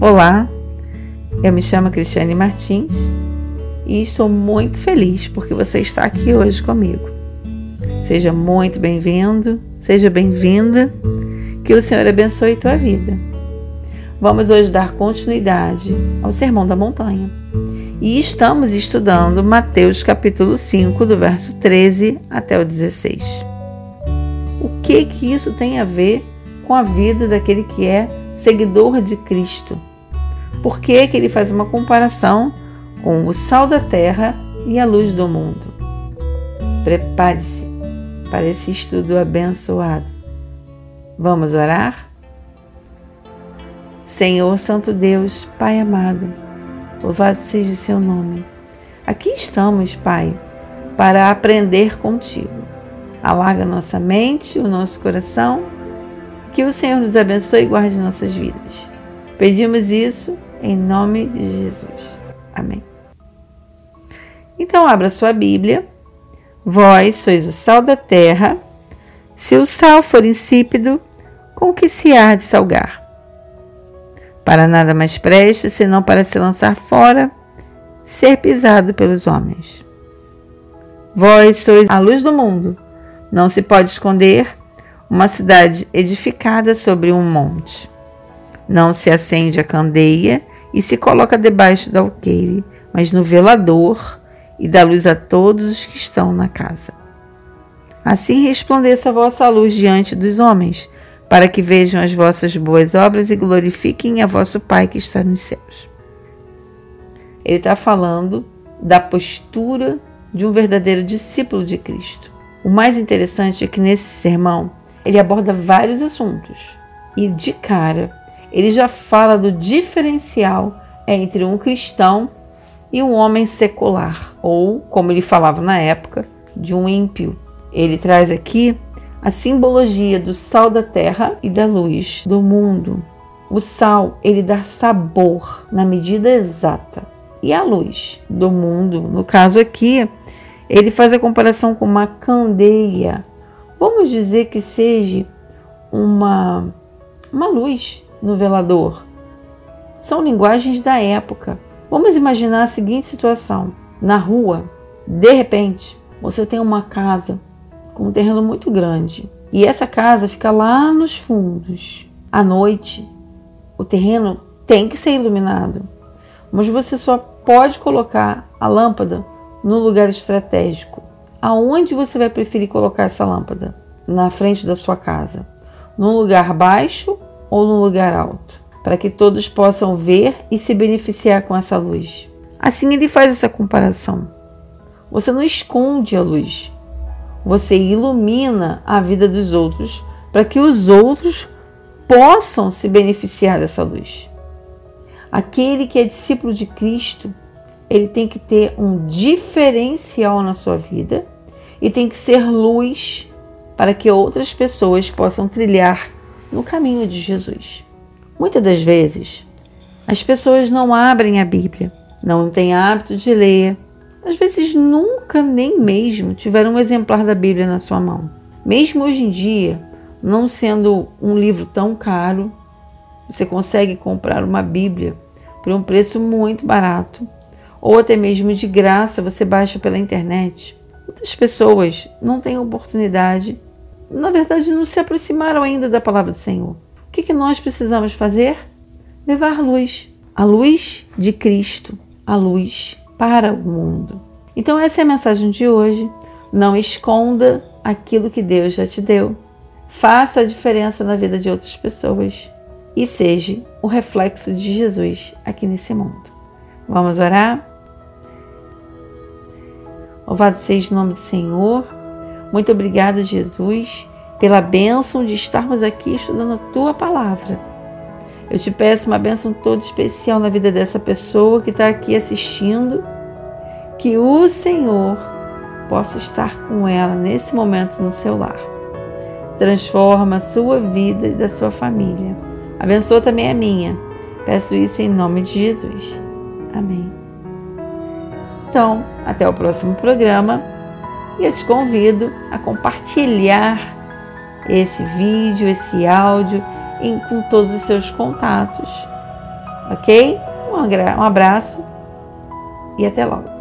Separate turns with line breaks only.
Olá, eu me chamo Cristiane Martins e estou muito feliz porque você está aqui hoje comigo. Seja muito bem-vindo, seja bem-vinda, que o Senhor abençoe tua vida. Vamos hoje dar continuidade ao Sermão da Montanha e estamos estudando Mateus capítulo 5, do verso 13 até o 16. O que que isso tem a ver com a vida daquele que é seguidor de Cristo? Por que, que ele faz uma comparação com o sal da terra e a luz do mundo? Prepare-se para esse estudo abençoado. Vamos orar? Senhor Santo Deus, Pai amado, louvado seja o seu nome. Aqui estamos, Pai, para aprender contigo. Alarga nossa mente, o nosso coração, que o Senhor nos abençoe e guarde nossas vidas. Pedimos isso em nome de Jesus. Amém. Então, abra sua Bíblia. Vós sois o sal da terra. Se o sal for insípido, com que se há de salgar? Para nada mais preste, senão para se lançar fora, ser pisado pelos homens. Vós sois a luz do mundo. Não se pode esconder uma cidade edificada sobre um monte. Não se acende a candeia e se coloca debaixo do alqueire, mas no velador, e dá luz a todos os que estão na casa. Assim resplandeça a vossa luz diante dos homens, para que vejam as vossas boas obras e glorifiquem a vosso Pai que está nos céus. Ele está falando da postura de um verdadeiro discípulo de Cristo. O mais interessante é que nesse sermão ele aborda vários assuntos e de cara ele já fala do diferencial entre um cristão e um homem secular, ou, como ele falava na época, de um ímpio. Ele traz aqui a simbologia do sal da terra e da luz do mundo. O sal, ele dá sabor na medida exata. E a luz do mundo, no caso aqui, ele faz a comparação com uma candeia. Vamos dizer que seja uma, uma luz no velador. São linguagens da época. Vamos imaginar a seguinte situação: na rua, de repente, você tem uma casa com um terreno muito grande e essa casa fica lá nos fundos. À noite, o terreno tem que ser iluminado, mas você só pode colocar a lâmpada no lugar estratégico. Aonde você vai preferir colocar essa lâmpada? Na frente da sua casa? Num lugar baixo ou num lugar alto, para que todos possam ver e se beneficiar com essa luz. Assim ele faz essa comparação. Você não esconde a luz, você ilumina a vida dos outros para que os outros possam se beneficiar dessa luz. Aquele que é discípulo de Cristo, ele tem que ter um diferencial na sua vida e tem que ser luz para que outras pessoas possam trilhar no caminho de Jesus. Muitas das vezes, as pessoas não abrem a Bíblia, não têm hábito de ler, às vezes nunca nem mesmo tiveram um exemplar da Bíblia na sua mão. Mesmo hoje em dia, não sendo um livro tão caro, você consegue comprar uma Bíblia por um preço muito barato, ou até mesmo de graça, você baixa pela internet. Muitas pessoas não têm oportunidade na verdade, não se aproximaram ainda da palavra do Senhor. O que, que nós precisamos fazer? Levar luz, a luz de Cristo, a luz para o mundo. Então, essa é a mensagem de hoje. Não esconda aquilo que Deus já te deu. Faça a diferença na vida de outras pessoas e seja o reflexo de Jesus aqui nesse mundo. Vamos orar? Louvado seja o nome do Senhor. Muito obrigada, Jesus, pela bênção de estarmos aqui estudando a tua palavra. Eu te peço uma bênção toda especial na vida dessa pessoa que está aqui assistindo, que o Senhor possa estar com ela nesse momento no seu lar. Transforma a sua vida e da sua família. Abençoa também a minha. Peço isso em nome de Jesus. Amém. Então, até o próximo programa e eu te convido a compartilhar esse vídeo, esse áudio em, com todos os seus contatos. Ok? Um abraço e até logo.